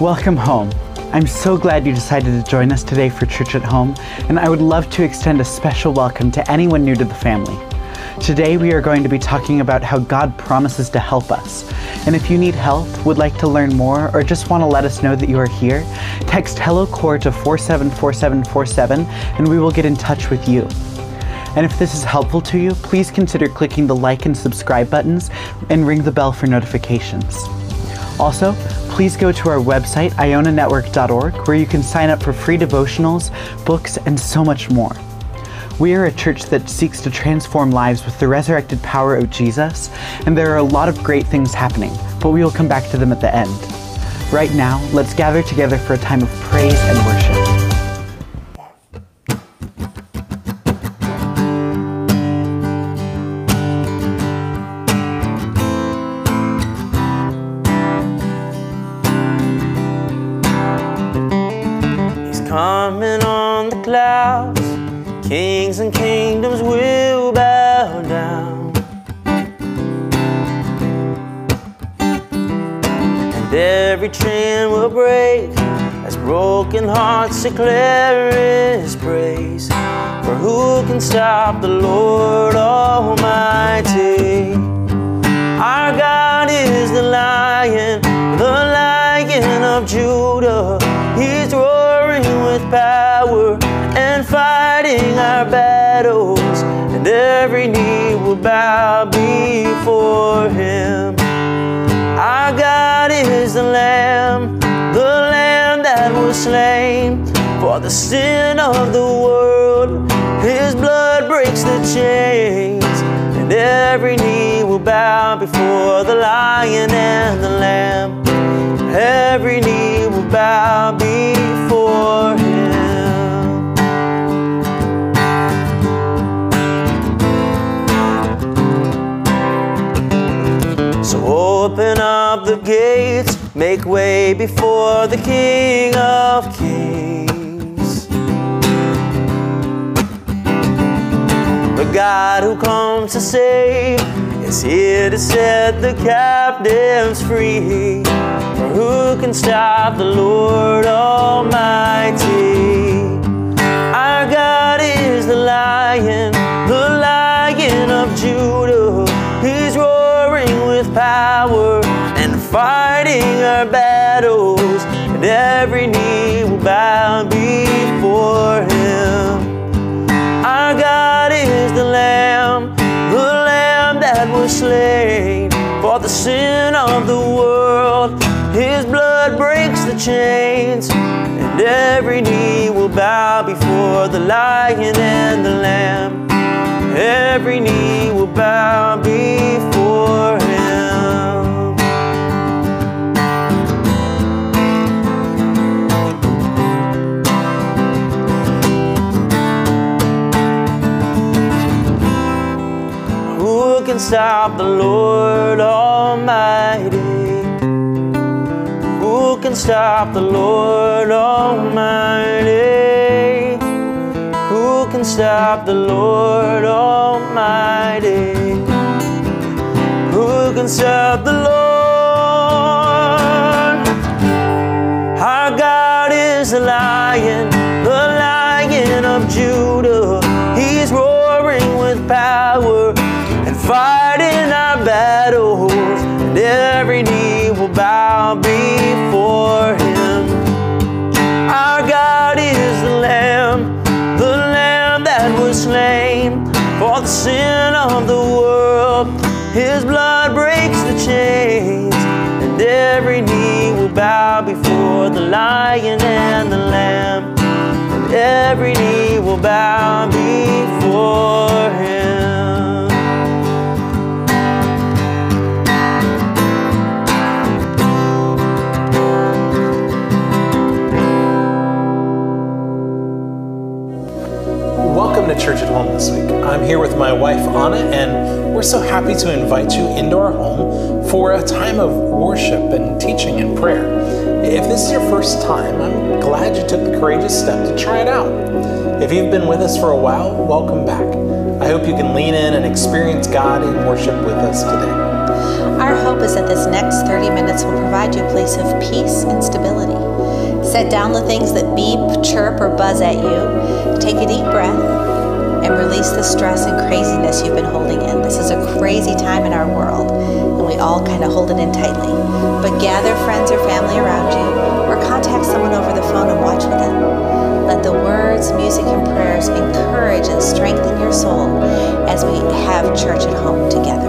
Welcome home. I'm so glad you decided to join us today for Church at Home, and I would love to extend a special welcome to anyone new to the family. Today we are going to be talking about how God promises to help us. And if you need help, would like to learn more, or just want to let us know that you are here, text Hello Core to 474747 and we will get in touch with you. And if this is helpful to you, please consider clicking the like and subscribe buttons and ring the bell for notifications. Also, please go to our website, ionanetwork.org, where you can sign up for free devotionals, books, and so much more. We are a church that seeks to transform lives with the resurrected power of Jesus, and there are a lot of great things happening, but we will come back to them at the end. Right now, let's gather together for a time of praise and worship. Broken hearts declare His praise. For who can stop the Lord Almighty? Our God is the lion, the lion of Judah. He's roaring with power and fighting our battles, and every knee will bow before him. Our God is the Lamb, was slain for the sin of the world. His blood breaks the chains, and every knee will bow before the Lion and the Lamb. Every knee will bow before him. So open up the gates, make way before the King of Kings. The God who comes to save is here to set the captives free. For who can stop the Lord Almighty? Our God is the lion, the lion of Judah. He's roaring with power fighting our battles, and every knee will bow before him. Our God is the Lamb, the Lamb that was slain for the sin of the world. His blood breaks the chains, and every knee will bow before the Lion and the Lamb. Every knee will bow before can stop the Lord Almighty? Who can stop the Lord Almighty? Who can stop the Lord Almighty? Who can stop the Lord? Our God is the lion, the lion of Judah. He's roaring with power fighting our battles, and every knee will bow before him. Our God is the Lamb, the Lamb that was slain for the sin of the world. His blood breaks the chains, and every knee will bow before the Lion and the Lamb. And every knee will bow before him. Church at Home this week. I'm here with my wife Anna, and we're so happy to invite you into our home for a time of worship and teaching and prayer. If this is your first time, I'm glad you took the courageous step to try it out. If you've been with us for a while, welcome back. I hope you can lean in and experience God in worship with us today. Our hope is that this next 30 minutes will provide you a place of peace and stability. Set down the things that beep, chirp, or buzz at you. Take a deep breath and release the stress and craziness you've been holding in. This is a crazy time in our world, and we all kind of hold it in tightly. But gather friends or family around you, or contact someone over the phone and watch with them. Let the words, music, and prayers encourage and strengthen your soul as we have church at home together.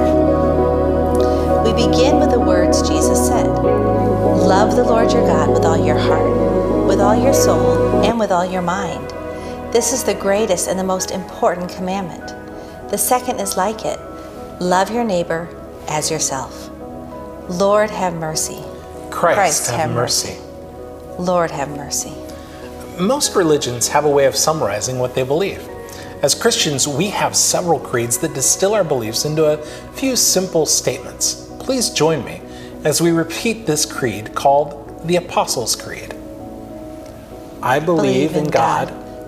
We begin with the words Jesus said Love the Lord your God with all your heart, with all your soul, and with all your mind. This is the greatest and the most important commandment. The second is like it love your neighbor as yourself. Lord, have mercy. Christ, Christ, have, have mercy. Lord, have mercy. Most religions have a way of summarizing what they believe. As Christians, we have several creeds that distill our beliefs into a few simple statements. Please join me as we repeat this creed called the Apostles' Creed. I believe in God,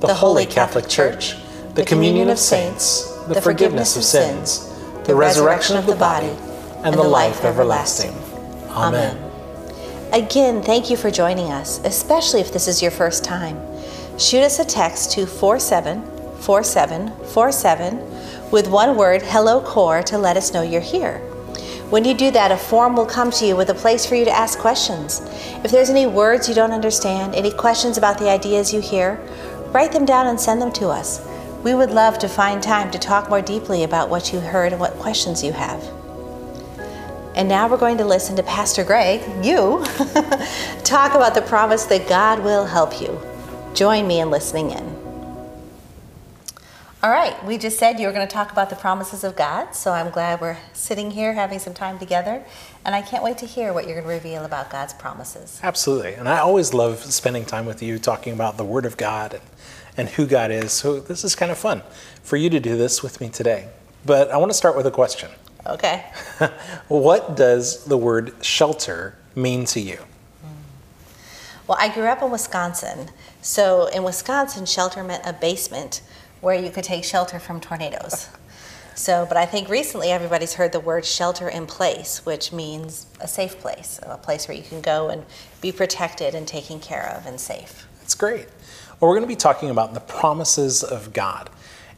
the holy Catholic Church, the communion of saints, the forgiveness of sins, the resurrection of the body, and the life everlasting. Amen. Again, thank you for joining us, especially if this is your first time. Shoot us a text to 474747 with one word, Hello Core, to let us know you're here. When you do that, a form will come to you with a place for you to ask questions. If there's any words you don't understand, any questions about the ideas you hear, write them down and send them to us. We would love to find time to talk more deeply about what you heard and what questions you have. And now we're going to listen to Pastor Greg, you, talk about the promise that God will help you. Join me in listening in. All right, we just said you were going to talk about the promises of God, so I'm glad we're sitting here having some time together, and I can't wait to hear what you're going to reveal about God's promises. Absolutely. And I always love spending time with you talking about the Word of God and, and who God is. So this is kind of fun for you to do this with me today. But I want to start with a question. Okay. what does the word shelter mean to you? Hmm. Well, I grew up in Wisconsin. So in Wisconsin, shelter meant a basement where you could take shelter from tornadoes. So, but I think recently everybody's heard the word shelter in place, which means a safe place, a place where you can go and be protected and taken care of and safe. That's great. Well, we're going to be talking about the promises of God.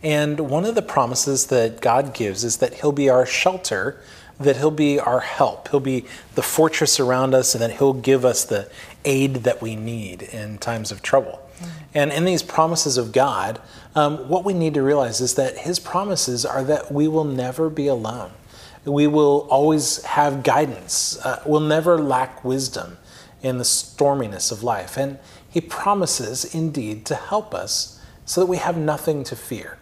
And one of the promises that God gives is that He'll be our shelter, that He'll be our help, He'll be the fortress around us, and that He'll give us the aid that we need in times of trouble. And in these promises of God, um, what we need to realize is that His promises are that we will never be alone. We will always have guidance. Uh, we'll never lack wisdom in the storminess of life. And He promises indeed to help us so that we have nothing to fear.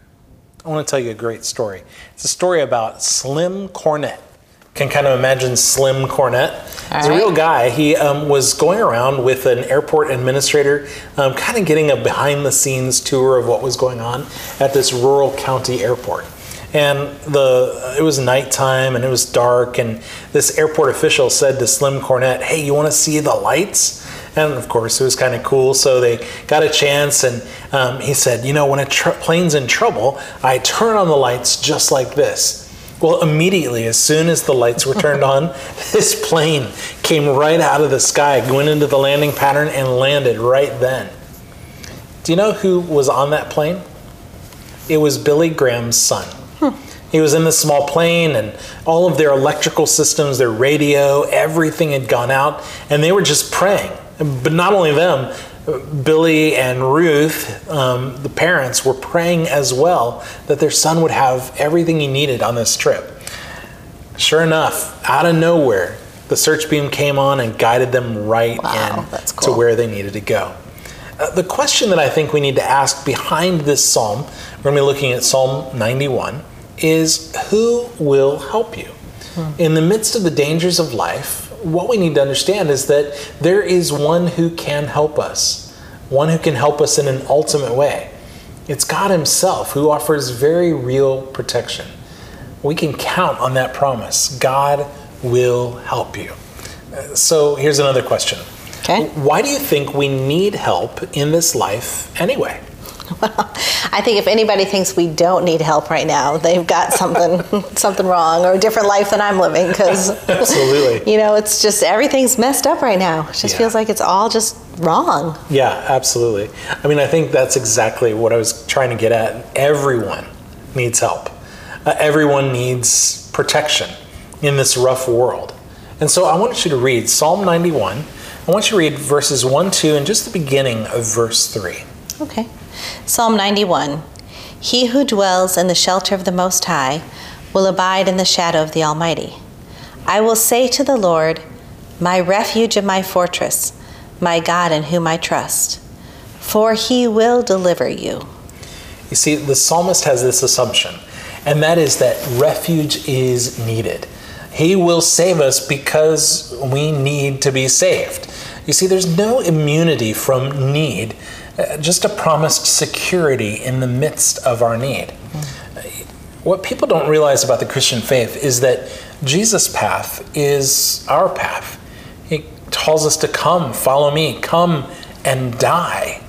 I want to tell you a great story. It's a story about Slim Cornett. Can kind of imagine Slim Cornett. He's a real guy. He um, was going around with an airport administrator, um, kind of getting a behind the scenes tour of what was going on at this rural county airport. And the it was nighttime and it was dark, and this airport official said to Slim Cornett, "Hey, you want to see the lights?" And of course, it was kind of cool. So they got a chance, and um, he said, "You know, when a tr- plane's in trouble, I turn on the lights just like this." Well, immediately, as soon as the lights were turned on, this plane came right out of the sky, went into the landing pattern, and landed right then. Do you know who was on that plane? It was Billy Graham's son. He was in this small plane, and all of their electrical systems, their radio, everything had gone out, and they were just praying. But not only them, Billy and Ruth, um, the parents, were praying as well that their son would have everything he needed on this trip. Sure enough, out of nowhere, the search beam came on and guided them right Wow, in that's to where they needed to go. Uh, the question that I think we need to ask behind this psalm, we're going to be looking at Psalm 91, is who will help you? In the midst of the dangers of life, what we need to understand is that there is one who can help us, one who can help us in an ultimate way. It's God Himself who offers very real protection. We can count on that promise. God will help you. So here's another question. Okay. Why do you think we need help in this life anyway? I think if anybody thinks we don't need help right now, they've got something something wrong or a different life than I'm living because Absolutely. you know it's just everything's messed up right now. It just Yeah. feels like it's all just wrong. Yeah, absolutely. I mean, I think that's exactly what I was trying to get at. Everyone needs help. Uh, everyone needs protection in this rough world. And so I want you to read Psalm 91. I want you to read verses 1, 2, and just the beginning of verse 3. Okay. Psalm 91 He who dwells in the shelter of the Most High will abide in the shadow of the Almighty. I will say to the Lord, My refuge and my fortress, my God in whom I trust. For he will deliver you. You see, the psalmist has this assumption, and that is that refuge is needed. He will save us because we need to be saved. You see, there's no immunity from need, just a promised security in the midst of our need. What people don't realize about the Christian faith is that Jesus' path is our path. He calls us to come, follow me, come and die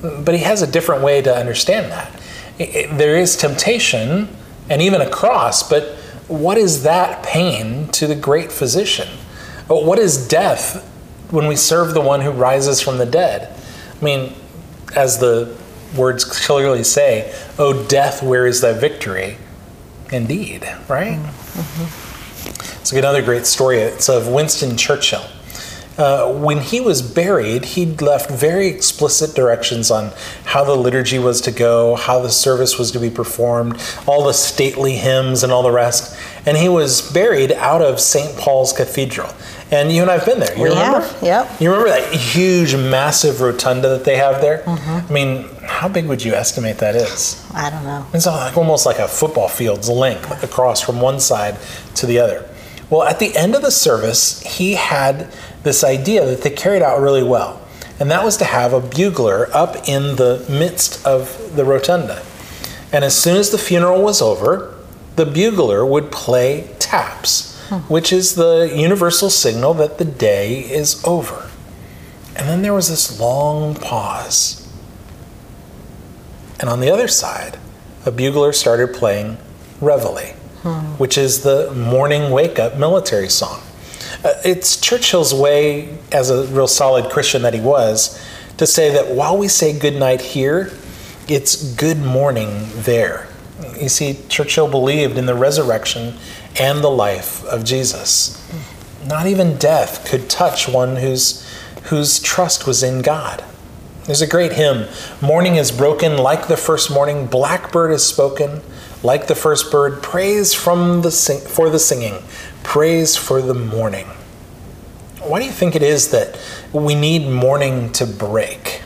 but he has a different way to understand that. There is temptation and even a cross, but what is that pain to the great physician? What is death when we serve the one who rises from the dead? I mean, as the words clearly say, Oh, death, where is thy victory? Indeed, right? It's like another great story. It's of Winston Churchill. Uh, when he was buried, he'd left very explicit directions on how the liturgy was to go, how the service was to be performed, all the stately hymns and all the rest. And he was buried out of St. Paul's Cathedral. And you and I've been there. You We remember? have, yep. You remember that huge, massive rotunda that they have there? Mm-hmm. I mean, how big would you estimate that is? I don't know. It's like almost like a football field's length across from one side to the other. Well, at the end of the service, he had this idea that they carried out really well, and that was to have a bugler up in the midst of the rotunda. And as soon as the funeral was over, the bugler would play taps, which is the universal signal that the day is over. And then there was this long pause. And on the other side, a bugler started playing Reveille, which is the morning wake up military song. Uh, it's Churchill's way, as a real solid Christian that he was, to say that while we say good night here, it's good morning there. You see, Churchill believed in the resurrection and the life of Jesus. Not even death could touch one whose, whose trust was in God. There's a great hymn Morning is broken like the first morning, blackbird is spoken like the first bird. Praise from the sing- for the singing, praise for the morning. Why do you think it is that we need morning to break?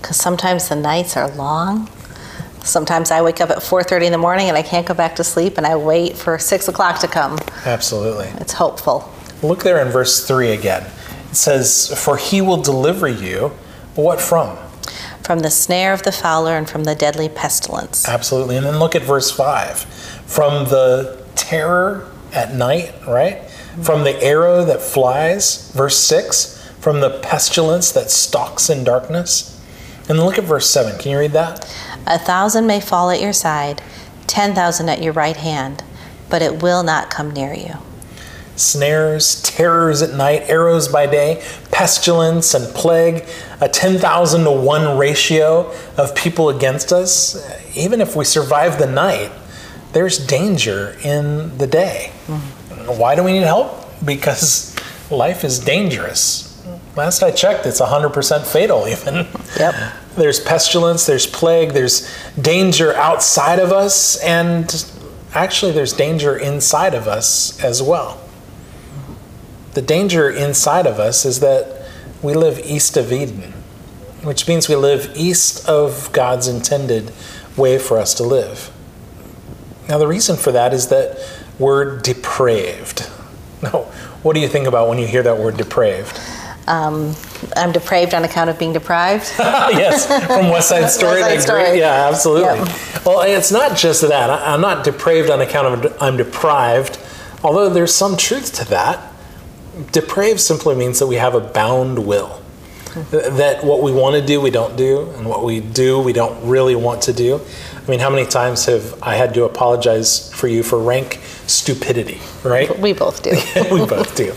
Because sometimes the nights are long. Sometimes I wake up at 4:30 in the morning and I can't go back to sleep, and I wait for six o'clock to come. Absolutely. It's hopeful. Look there in verse 3 again. It says, For he will deliver you. but What from? From the snare of the fowler and from the deadly pestilence. Absolutely. And then look at verse 5. From the terror at night, right? From the arrow that flies. Verse 6. From the pestilence that stalks in darkness. And look at verse 7. Can you read that? A thousand may fall at your side, ten thousand at your right hand, but it will not come near you. snares, terrors at night, arrows by day, pestilence and plague, a 10,000 to 1 ratio of people against us. Even if we survive the night, there's danger in the day. Mm-hmm. Why do we need help? Because life is dangerous. Last I checked, it's 100% fatal, even. Yep. There's pestilence, there's plague, there's danger outside of us, and actually, there's danger inside of us as well. The danger inside of us is that we live east of Eden, which means we live east of God's intended way for us to live. Now, the reason for that is that we're depraved. Now, what do you think about when you hear that word depraved? Um, I'm depraved on account of being deprived. yes, from West Side Story. West Side Story. Great, yeah, absolutely. Yep. Well, it's not just that. I'm not depraved on account of I'm deprived, although there's some truth to that. Depraved simply means that we have a bound will. That what we want to do, we don't do, and what we do, we don't really want to do. I mean, how many times have I had to apologize for you for rank stupidity, right? we both do. we both do.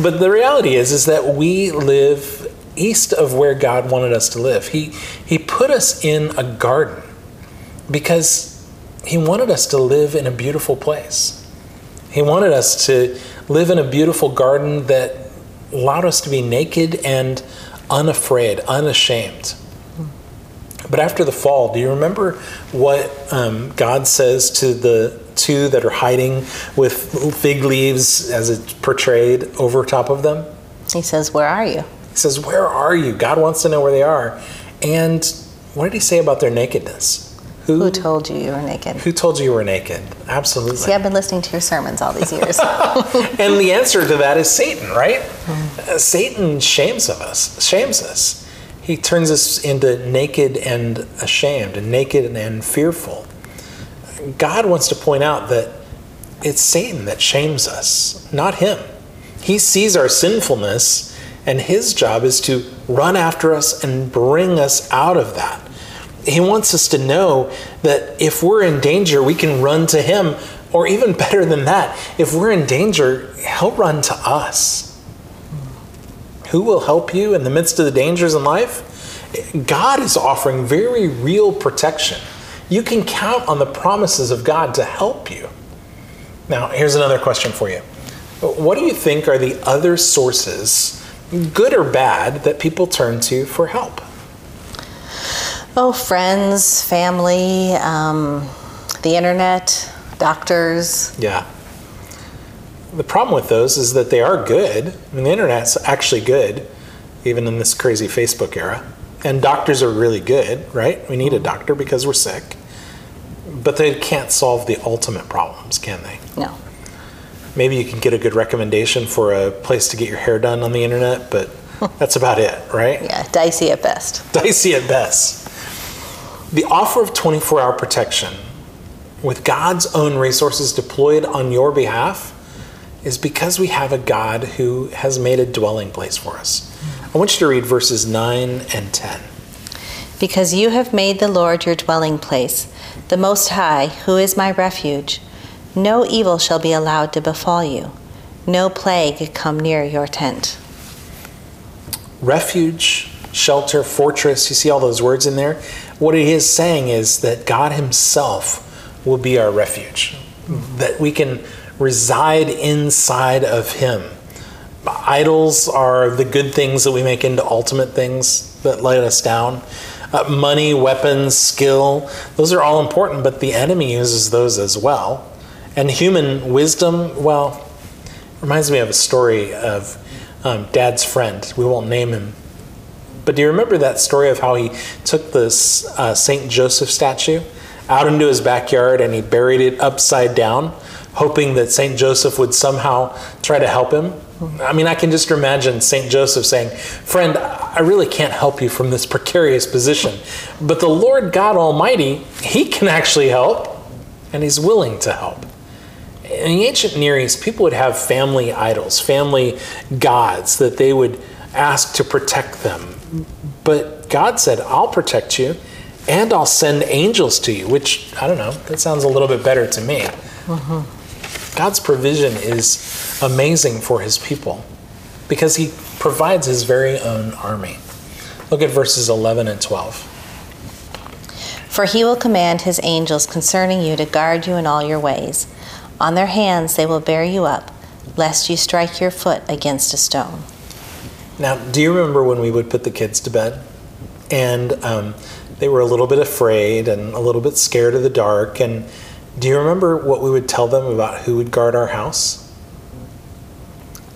But the reality is, is that we live east of where God wanted us to live. He He put us in a garden because He wanted us to live in a beautiful place. He wanted us to live in a beautiful garden that allowed us to be naked and unafraid, unashamed. But after the fall, do you remember what um, God says to the two that are hiding with fig leaves, as it's portrayed, over top of them? He says, Where are you? He says, Where are you? God wants to know where they are. And what did he say about their nakedness? Who told you you were naked? Who told you you were naked? Absolutely. See, I've been listening to your sermons all these years. and the answer to that is Satan, right? Uh, Satan shames of us, shames us. He turns us into naked and ashamed, and naked and fearful. God wants to point out that it's Satan that shames us, not him. He sees our sinfulness, and his job is to run after us and bring us out of that. He wants us to know that if we're in danger, we can run to him, or even better than that, if we're in danger, he'll run to us. Who will help you in the midst of the dangers in life? God is offering very real protection. You can count on the promises of God to help you. Now, here's another question for you. What do you think are the other sources, good or bad, that people turn to for help? oh, friends, family, um, the internet, doctors. Yeah. The problem with those is that they are good. I mean, the internet's actually good, even in this crazy Facebook era. And doctors are really good, right? We need a doctor because we're sick. But they can't solve the ultimate problems, can they? No. Maybe you can get a good recommendation for a place to get your hair done on the internet, but that's about it, right? Yeah, dicey at best. dicey at best. The offer of 24 hour protection with God's own resources deployed on your behalf is because we have a God who has made a dwelling place for us. I want you to read verses 9 and 10. Because you have made the Lord your dwelling place, the Most High, who is my refuge. No evil shall be allowed to befall you, no plague come near your tent. Refuge, shelter, fortress, you see all those words in there? What it is saying is that God Himself will be our refuge, that we can reside inside of Him. Idols are the good things that we make into ultimate things that let us down. Uh, money, weapons, skill, those are all important, but the enemy uses those as well. And human wisdom, well, reminds me of a story of um, Dad's friend. We won't name him. But do you remember that story of how he took this uh, St. Joseph statue out into his backyard and he buried it upside down, hoping that St. Joseph would somehow try to help him? I mean, I can just imagine St. Joseph saying, Friend, I really can't help you from this precarious position. But the Lord God Almighty, He can actually help, and He's willing to help. In the ancient Near East, people would have family idols, family gods that they would ask to protect them. But God said, I'll protect you and I'll send angels to you, which I don't know, that sounds a little bit better to me. Uh-huh. God's provision is amazing for his people because he provides his very own army. Look at verses 11 and 12. For he will command his angels concerning you to guard you in all your ways. On their hands they will bear you up, lest you strike your foot against a stone. Now, do you remember when we would put the kids to bed? And um, they were a little bit afraid and a little bit scared of the dark. And do you remember what we would tell them about who would guard our house?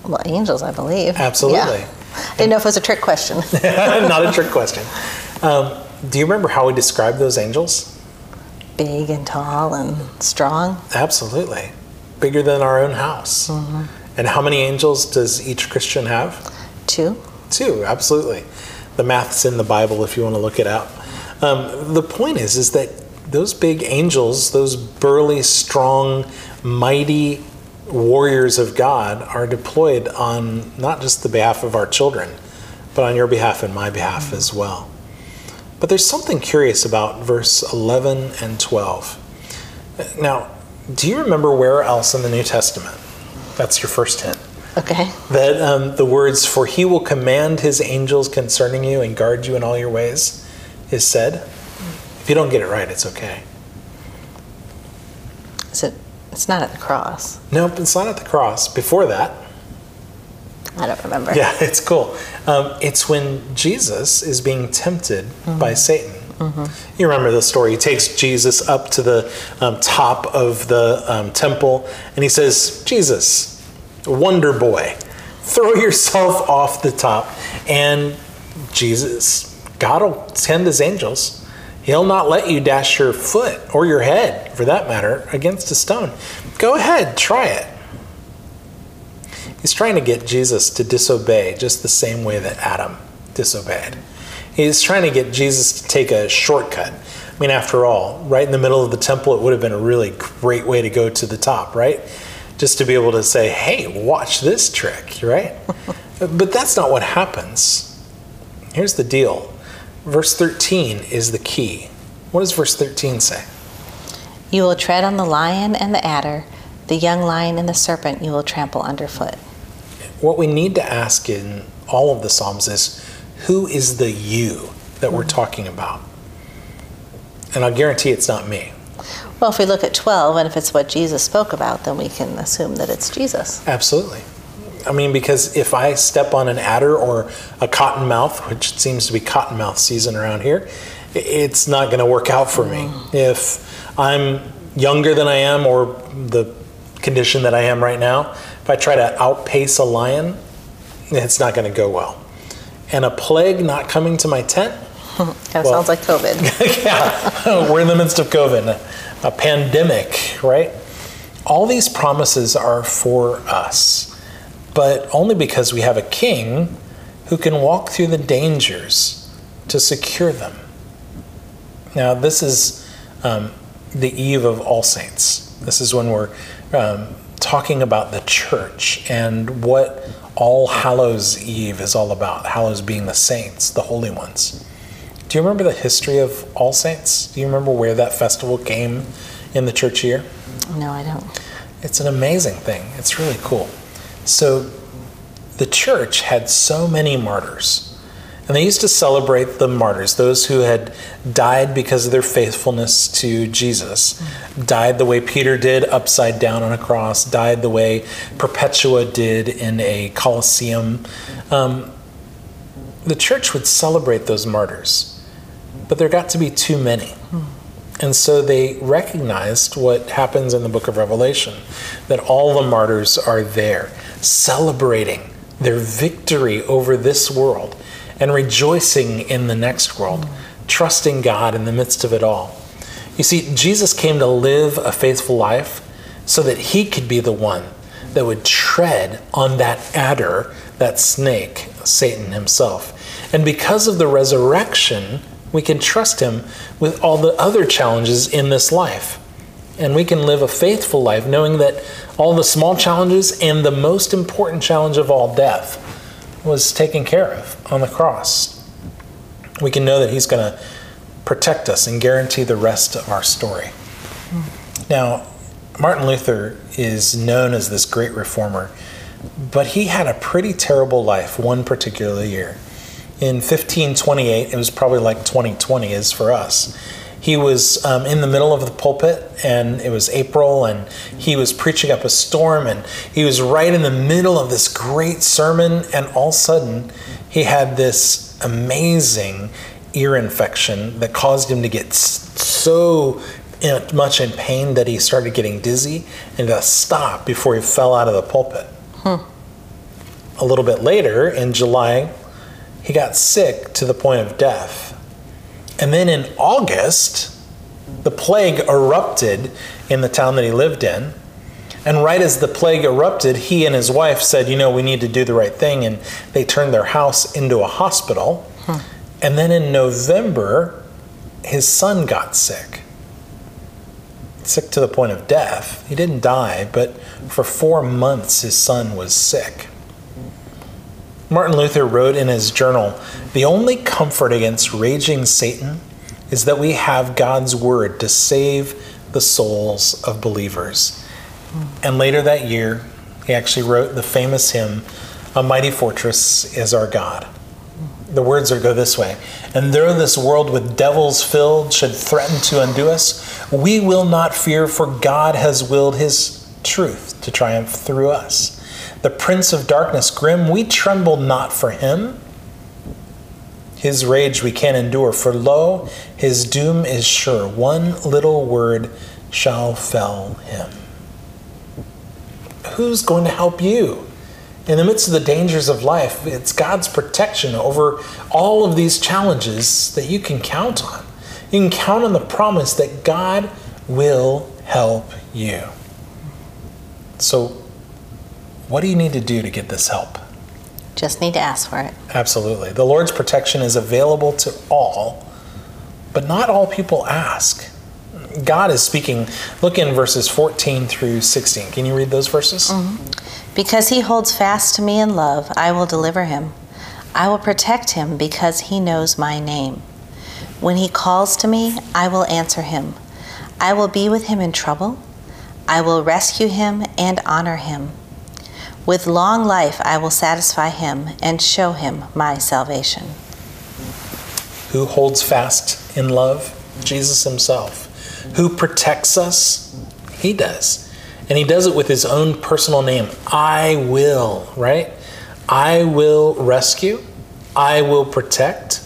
Well, angels, I believe. Absolutely. Yeah. I didn't know if it was a trick question. Not a trick question. Um, do you remember how we described those angels? Big and tall and strong. Absolutely. bigger than our own house. And how many angels does each Christian have? Two. Two, absolutely. The math's in the Bible if you want to look it up. Um, the point is, is that those big angels, those burly, strong, mighty warriors of God, are deployed on not just the behalf of our children, but on your behalf and my behalf as well. But there's something curious about verse 11 and 12. Now, do you remember where else in the New Testament? That's your first hint Okay. that um, the words "for he will command his angels concerning you and guard you in all your ways" is said. If you don't get it right, it's okay. It? It's not at the cross. Nope, it's not at the cross. Before that, I don't remember. yeah, it's cool. Um, it's when Jesus is being tempted by Satan. You remember the story. He takes Jesus up to the um, top of the um, temple and he says, Jesus, wonder boy, throw yourself off the top. And Jesus, God will send his angels. He'll not let you dash your foot or your head, for that matter, against a stone. Go ahead, try it. He's trying to get Jesus to disobey just the same way that Adam disobeyed. He's trying to get Jesus to take a shortcut. I mean, after all, right in the middle of the temple, it would have been a really great way to go to the top, right? Just to be able to say, hey, watch this trick, right? but that's not what happens. Here's the deal verse 13 is the key. What does verse 13 say? You will tread on the lion and the adder, the young lion and the serpent you will trample underfoot. What we need to ask in all of the Psalms is who is the you that we're mm-hmm. talking about? And I'll guarantee it's not me. Well, if we look at 12, and if it's what Jesus spoke about, then we can assume that it's Jesus. Absolutely. I mean, because if I step on an adder or a cottonmouth, which seems to be cottonmouth season around here, it's not going to work out for me. If I'm younger than I am or the condition that I am right now, if I try to outpace a lion, it's not going to go well. And a plague not coming to my tent, That Well- sounds like COVID. yeah, we're in the midst of COVID, a, a pandemic, right? All these promises are for us, but only because we have a king who can walk through the dangers to secure them. Now, this is um, the eve of All Saints. This is when we're um, talking about the church and what All Hallows Eve is all about. Hallows being the saints, the holy ones. Do you remember the history of All Saints? Do you remember where that festival came in the church year? No, I don't. It's an amazing thing. It's really cool. So, the church had so many martyrs. And they used to celebrate the martyrs, those who had died because of their faithfulness to Jesus, died the way Peter did upside down on a cross, died the way Perpetua did in a Colosseum. Um, the church would celebrate those martyrs, but there got to be too many. And so they recognized what happens in the book of Revelation that all the martyrs are there celebrating their victory over this world and rejoicing in the next world, trusting God in the midst of it all. You see, Jesus came to live a faithful life so that he could be the one that would tread on that adder, that snake, Satan himself. And because of the resurrection, we can trust him with all the other challenges in this life. And we can live a faithful life knowing that all the small challenges and the most important challenge of all, death, was taken care of on the cross. We can know that he's going to protect us and guarantee the rest of our story. Now, Martin Luther is known as this great reformer, but he had a pretty terrible life one particular year. In 1528, it was probably like 2020 is for us. He was um, in the middle of the pulpit, and it was April, and he was preaching up a storm, and he was right in the middle of this great sermon, and all of a sudden, he had this amazing ear infection that caused him to get so much in pain that he started getting dizzy and to stop before he fell out of the pulpit. A little bit later, in July, he got sick to the point of death. And then in August, the plague erupted in the town that he lived in. And right as the plague erupted, he and his wife said, You know, we need to do the right thing. And they turned their house into a hospital. Hmm. And then in November, his son got sick. Sick to the point of death. He didn't die, but for four months his son was sick. Martin Luther wrote in his journal The only comfort against raging Satan is that we have God's word to save the souls of believers. And later that year, he actually wrote the famous hymn, A Mighty Fortress is Our God. The words are go this way And though this world with devils filled should threaten to undo us, we will not fear, for God has willed his truth to triumph through us. The prince of darkness grim, we tremble not for him. His rage we can endure, for lo, his doom is sure. One little word shall fell him. Who's going to help you? In the midst of the dangers of life, it's God's protection over all of these challenges that you can count on. You can count on the promise that God will help you. So, what do you need to do to get this help? Just need to ask for it. Absolutely. The Lord's protection is available to all, but not all people ask. God is speaking. Look in verses 14 through 16. Can you read those verses? Mm-hmm. Because he holds fast to me in love, I will deliver him. I will protect him because he knows my name. When he calls to me, I will answer him. I will be with him in trouble. I will rescue him and honor him. With long life, I will satisfy him and show him my salvation. Who holds fast in love? Jesus himself. Who protects us? He does. And he does it with his own personal name. I will, right? I will rescue. I will protect.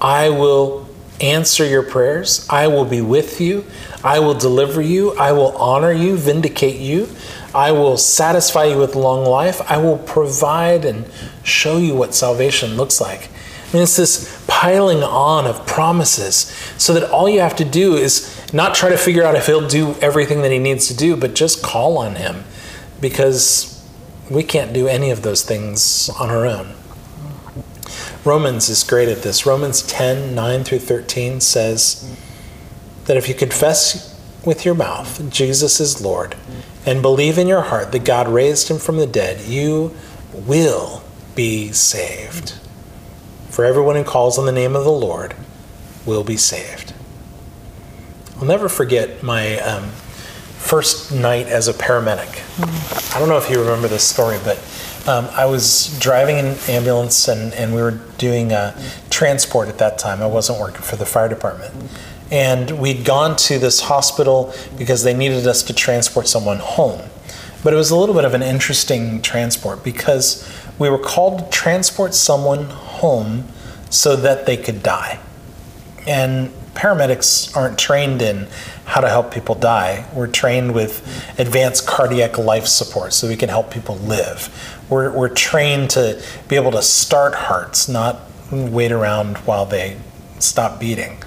I will answer your prayers. I will be with you. I will deliver you. I will honor you, vindicate you. I will satisfy you with long life. I will provide and show you what salvation looks like. I mean, it's this piling on of promises so that all you have to do is not try to figure out if he'll do everything that he needs to do, but just call on him because we can't do any of those things on our own. Romans is great at this. Romans 10 9 through 13 says that if you confess with your mouth Jesus is Lord and believe in your heart that God raised him from the dead, you will be saved. For everyone who calls on the name of the Lord will be saved. I'll never forget my um, first night as a paramedic. I don't know if you remember this story, but um, I was driving an ambulance and, and we were doing uh, transport at that time. I wasn't working for the fire department. And we'd gone to this hospital because they needed us to transport someone home. But it was a little bit of an interesting transport because we were called to transport someone home so that they could die. And paramedics aren't trained in how to help people die. We're trained with advanced cardiac life support so we can help people live. We're, we're trained to be able to start hearts, not wait around while they stop beating.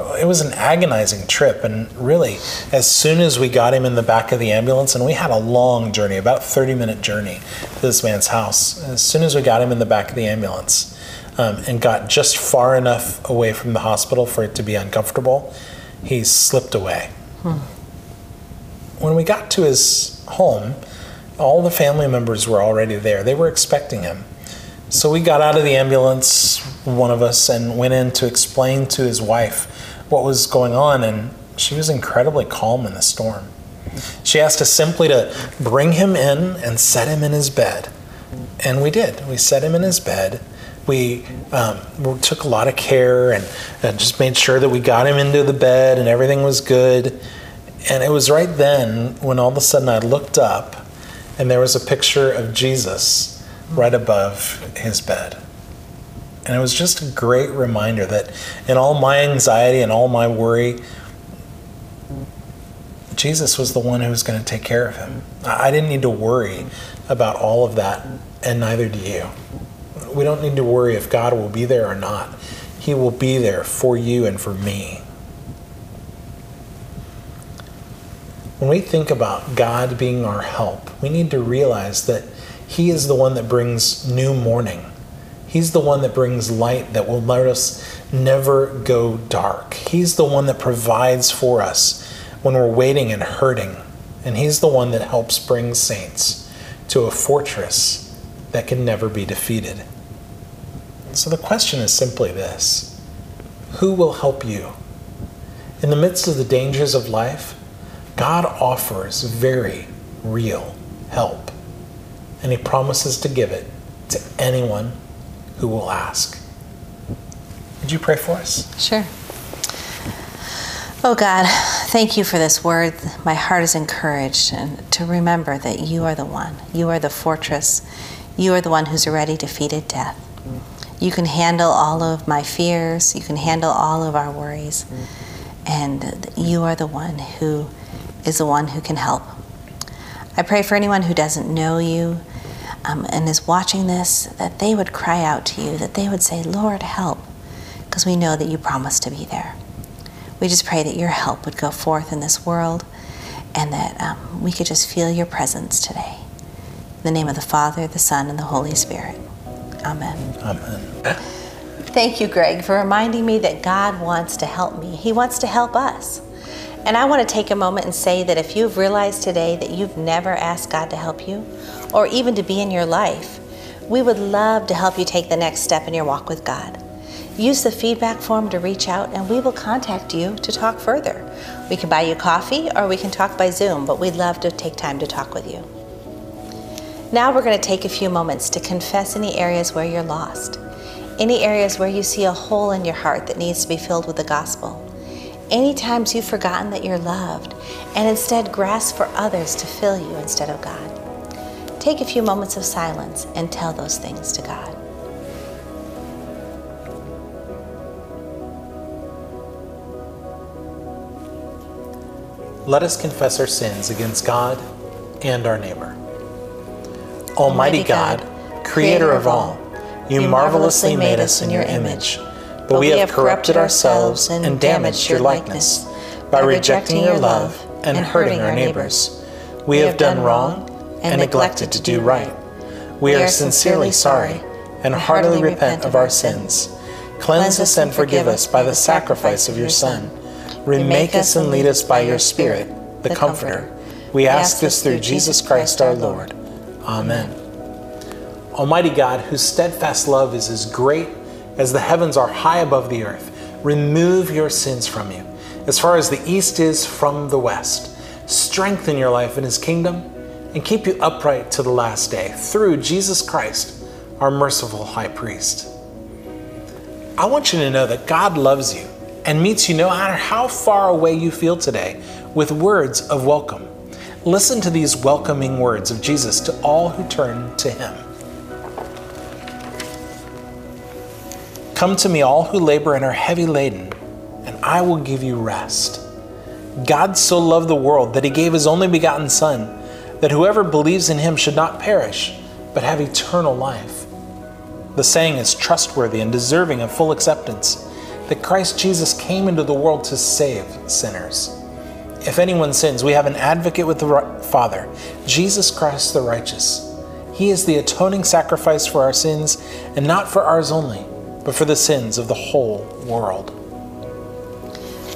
It was an agonizing trip, and really, as soon as we got him in the back of the ambulance, and we had a long journey, about 30 minute journey to this man's house, as soon as we got him in the back of the ambulance, um, and got just far enough away from the hospital for it to be uncomfortable, he slipped away. When we got to his home, all the family members were already there. They were expecting him. So we got out of the ambulance, one of us, and went in to explain to his wife what was going on, and she was incredibly calm in the storm. She asked us simply to bring him in and set him in his bed. And we did. We set him in his bed. We, um, took a lot of care and, and just made sure that we got him into the bed and everything was good. And it was right then when all of a sudden I looked up and there was a picture of Jesus right above his bed. And it was just a great reminder that in all my anxiety and all my worry, Jesus was the one who was going to take care of him. I didn't need to worry about all of that, and neither do you. We don't need to worry if God will be there or not. He will be there for you and for me. when we think about God being our help, we need to realize that He is the one that brings new morning. He's the one that brings light that will let us never go dark. He's the one that provides for us when we're waiting and hurting. And He's the one that helps bring saints to a fortress that can never be defeated. So the question is simply this Who will help you? In the midst of the dangers of life, God offers very real help, and He promises to give it to anyone who will ask. Would you pray for us? Sure. Oh God, thank you for this word. My heart is encouraged and to remember that you are the one. You are the fortress. You are the one who's already defeated death. You can handle all of my fears. You can handle all of our worries. And you are the one who is the one who can help. I pray for anyone who doesn't know you um, and is watching this that they would cry out to you, that they would say, Lord, help, because we know that you promised to be there. We just pray that your help would go forth in this world and that um, we could just feel your presence today. In the name of the Father, the Son, and the Holy Spirit. Amen. Amen. Thank you, Greg, for reminding me that God wants to help me. He wants to help us. And I want to take a moment and say that if you've realized today that you've never asked God to help you, or even to be in your life, we would love to help you take the next step in your walk with God. Use the feedback form to reach out, and we will contact you to talk further. We can buy you coffee or we can talk by Zoom, but we'd love to take time to talk with you. Now we're going to take a few moments to confess any areas where you're lost, any areas where you see a hole in your heart that needs to be filled with the gospel, any times you've forgotten that you're loved and instead grasp for others to fill you instead of God. Take a few moments of silence and tell those things to God. Let us confess our sins against God and our neighbor. Almighty God, creator of all, you marvelously made us in your image, but we have corrupted ourselves and damaged your likeness by rejecting your love and hurting our neighbors. We have done wrong and neglected to do right. We are sincerely sorry and heartily repent of our sins. Cleanse us and forgive us by the sacrifice of your Son. Remake us and lead us by your Spirit, the Comforter. We ask this through Jesus Christ our Lord. Amen. Almighty God, whose steadfast love is as great as the heavens are high above the earth, remove your sins from you, as far as the east is from the west. Strengthen your life in his kingdom and keep you upright to the last day through Jesus Christ, our merciful high priest. I want you to know that God loves you and meets you no matter how far away you feel today with words of welcome. Listen to these welcoming words of Jesus to all who turn to him. Come to me, all who labor and are heavy laden, and I will give you rest. God so loved the world that he gave his only begotten Son, that whoever believes in him should not perish, but have eternal life. The saying is trustworthy and deserving of full acceptance that Christ Jesus came into the world to save sinners. If anyone sins, we have an advocate with the Father, Jesus Christ the righteous. He is the atoning sacrifice for our sins, and not for ours only, but for the sins of the whole world.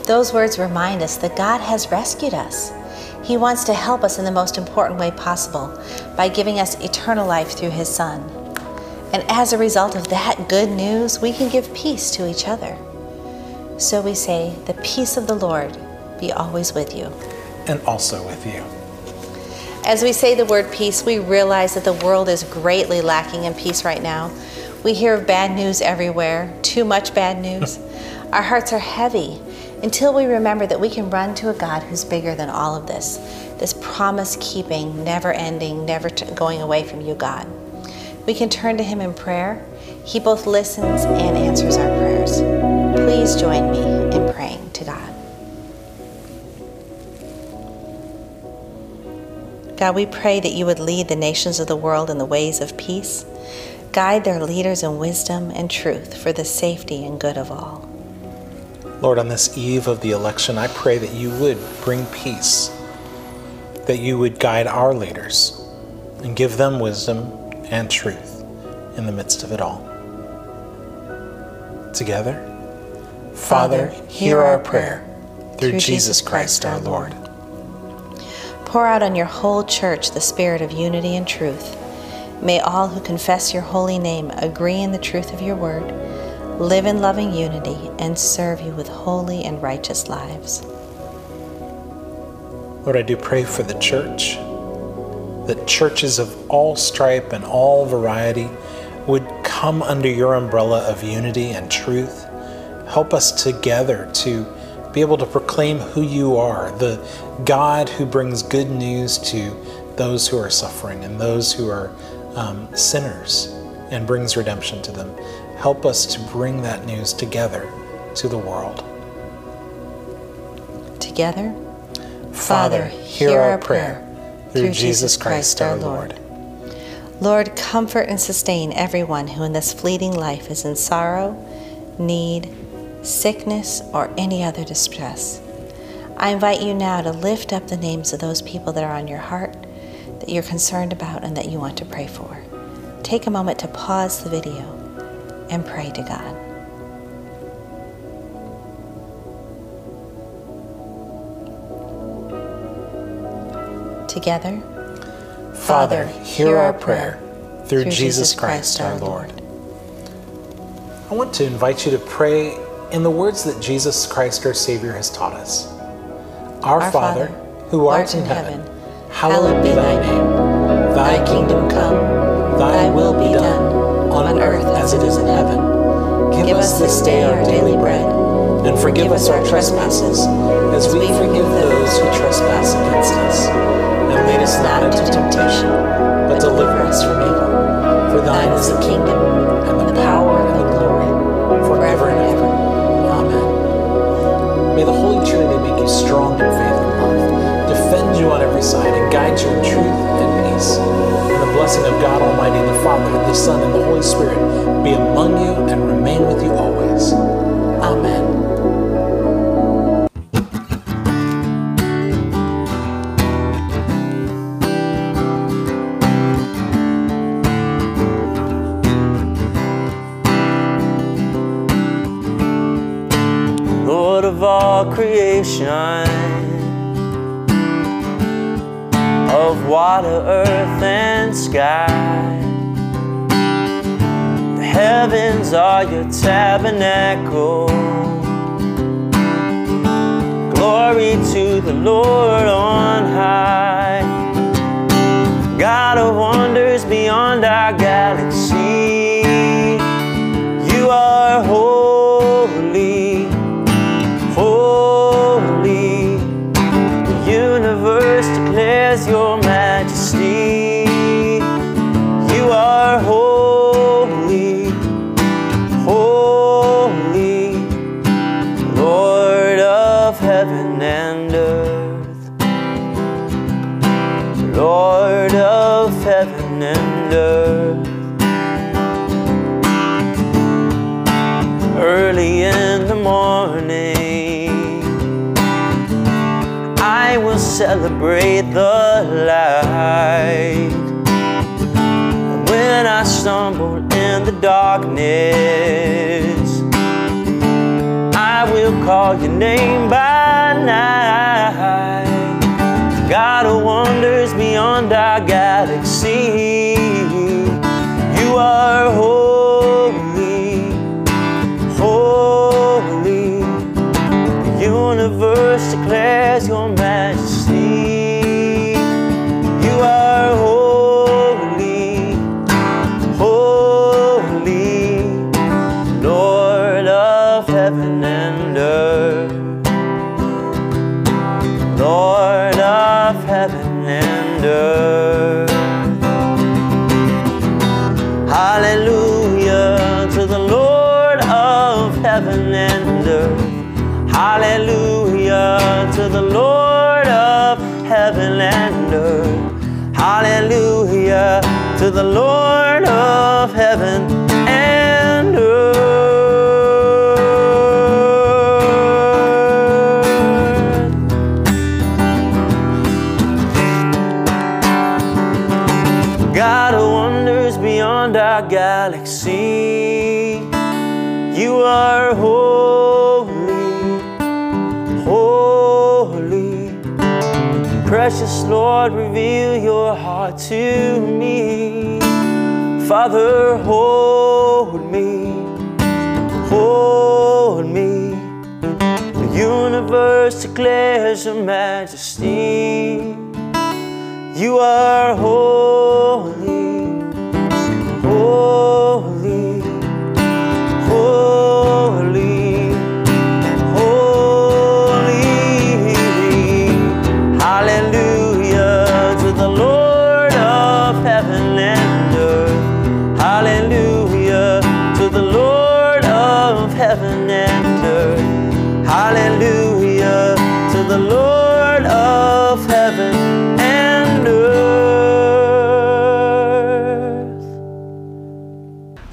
Those words remind us that God has rescued us. He wants to help us in the most important way possible by giving us eternal life through His Son. And as a result of that good news, we can give peace to each other. So we say, The peace of the Lord be always with you. And also with you. As we say the word peace, we realize that the world is greatly lacking in peace right now. We hear of bad news everywhere, too much bad news. Our hearts are heavy until we remember that we can run to a God who's bigger than all of this, this promise keeping, never ending, never t- going away from you, God. We can turn to Him in prayer. He both listens and answers our prayers. Please join me in praying to God. God, we pray that you would lead the nations of the world in the ways of peace, guide their leaders in wisdom and truth for the safety and good of all. Lord, on this eve of the election, I pray that you would bring peace that you would guide our leaders and give them wisdom and truth in the midst of it all. Together, Father, hear our prayer through Jesus Christ our Lord. Pour out on your whole church the spirit of unity and truth. May all who confess your holy name agree in the truth of your word, live in loving unity, and serve you with holy and righteous lives. Lord, I do pray for the church, that churches of all stripe and all variety would come under your umbrella of unity and truth. Help us together to be able to proclaim who you are, the God who brings good news to those who are suffering and those who are um, sinners and brings redemption to them. Help us to bring that news together to the world. Together, Father, hear our prayer through Jesus Christ our Lord. Lord, comfort and sustain everyone who in this fleeting life is in sorrow, need, sickness, or any other distress. I invite you now to lift up the names of those people that are on your heart, that you're concerned about, and that you want to pray for. Take a moment to pause the video and pray to God. Together, Father, hear our prayer through Jesus Christ our Lord. I want to invite you to pray in the words that Jesus Christ our Savior has taught us. Our, Our Father, Father, who art in heaven, hallowed be thy name. Thy kingdom come, thy will be done, on earth as it is in heaven. Give us this day our daily bread, and forgive us our trespasses, as we forgive those who trespass against us. And lead us not into temptation, but deliver us from evil. For thine is the kingdom, and the power, and the glory, forever and ever. Amen. May the Holy Trinity make you strong and love, defend you on every side, and guide you in truth and peace. And the blessing of God Almighty, the Father, the Son, and the Holy Spirit be among you and remain with you always. Amen. Lord of all creation, water, earth, and sky. The heavens are your tabernacle. Glory to the Lord on high. God of wonders beyond our galaxy. You are holy, celebrate the light. When I stumble in the darkness, I will call your name by night. God of wonders beyond our galaxy. You are to the Lord of heaven and earth. God of wonders beyond our galaxy, you are holy. Precious Lord, reveal your heart to me. Father, hold me, hold me. The universe declares your majesty. You are holy,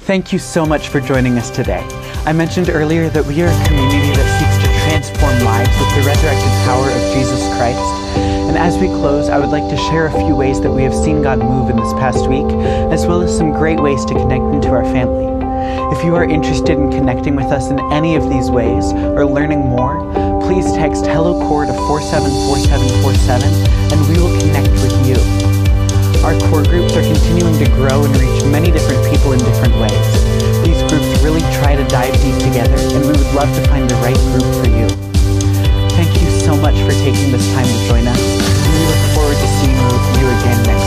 Thank you so much for joining us today. I mentioned earlier that we are a community that seeks to transform lives with the resurrected power of Jesus Christ. And as we close, I would like to share a few ways that we have seen God move in this past week, as well as some great ways to connect into our family. If you are interested in connecting with us in any of these ways or learning more, please text HelloCore to 474747 and we will connect with you. Our core groups are continuing to grow and reach many different people in different ways. These groups really try to dive deep together, and we would love to find the right group for you. Thank you so much for taking this time to join us, we look forward to seeing you again next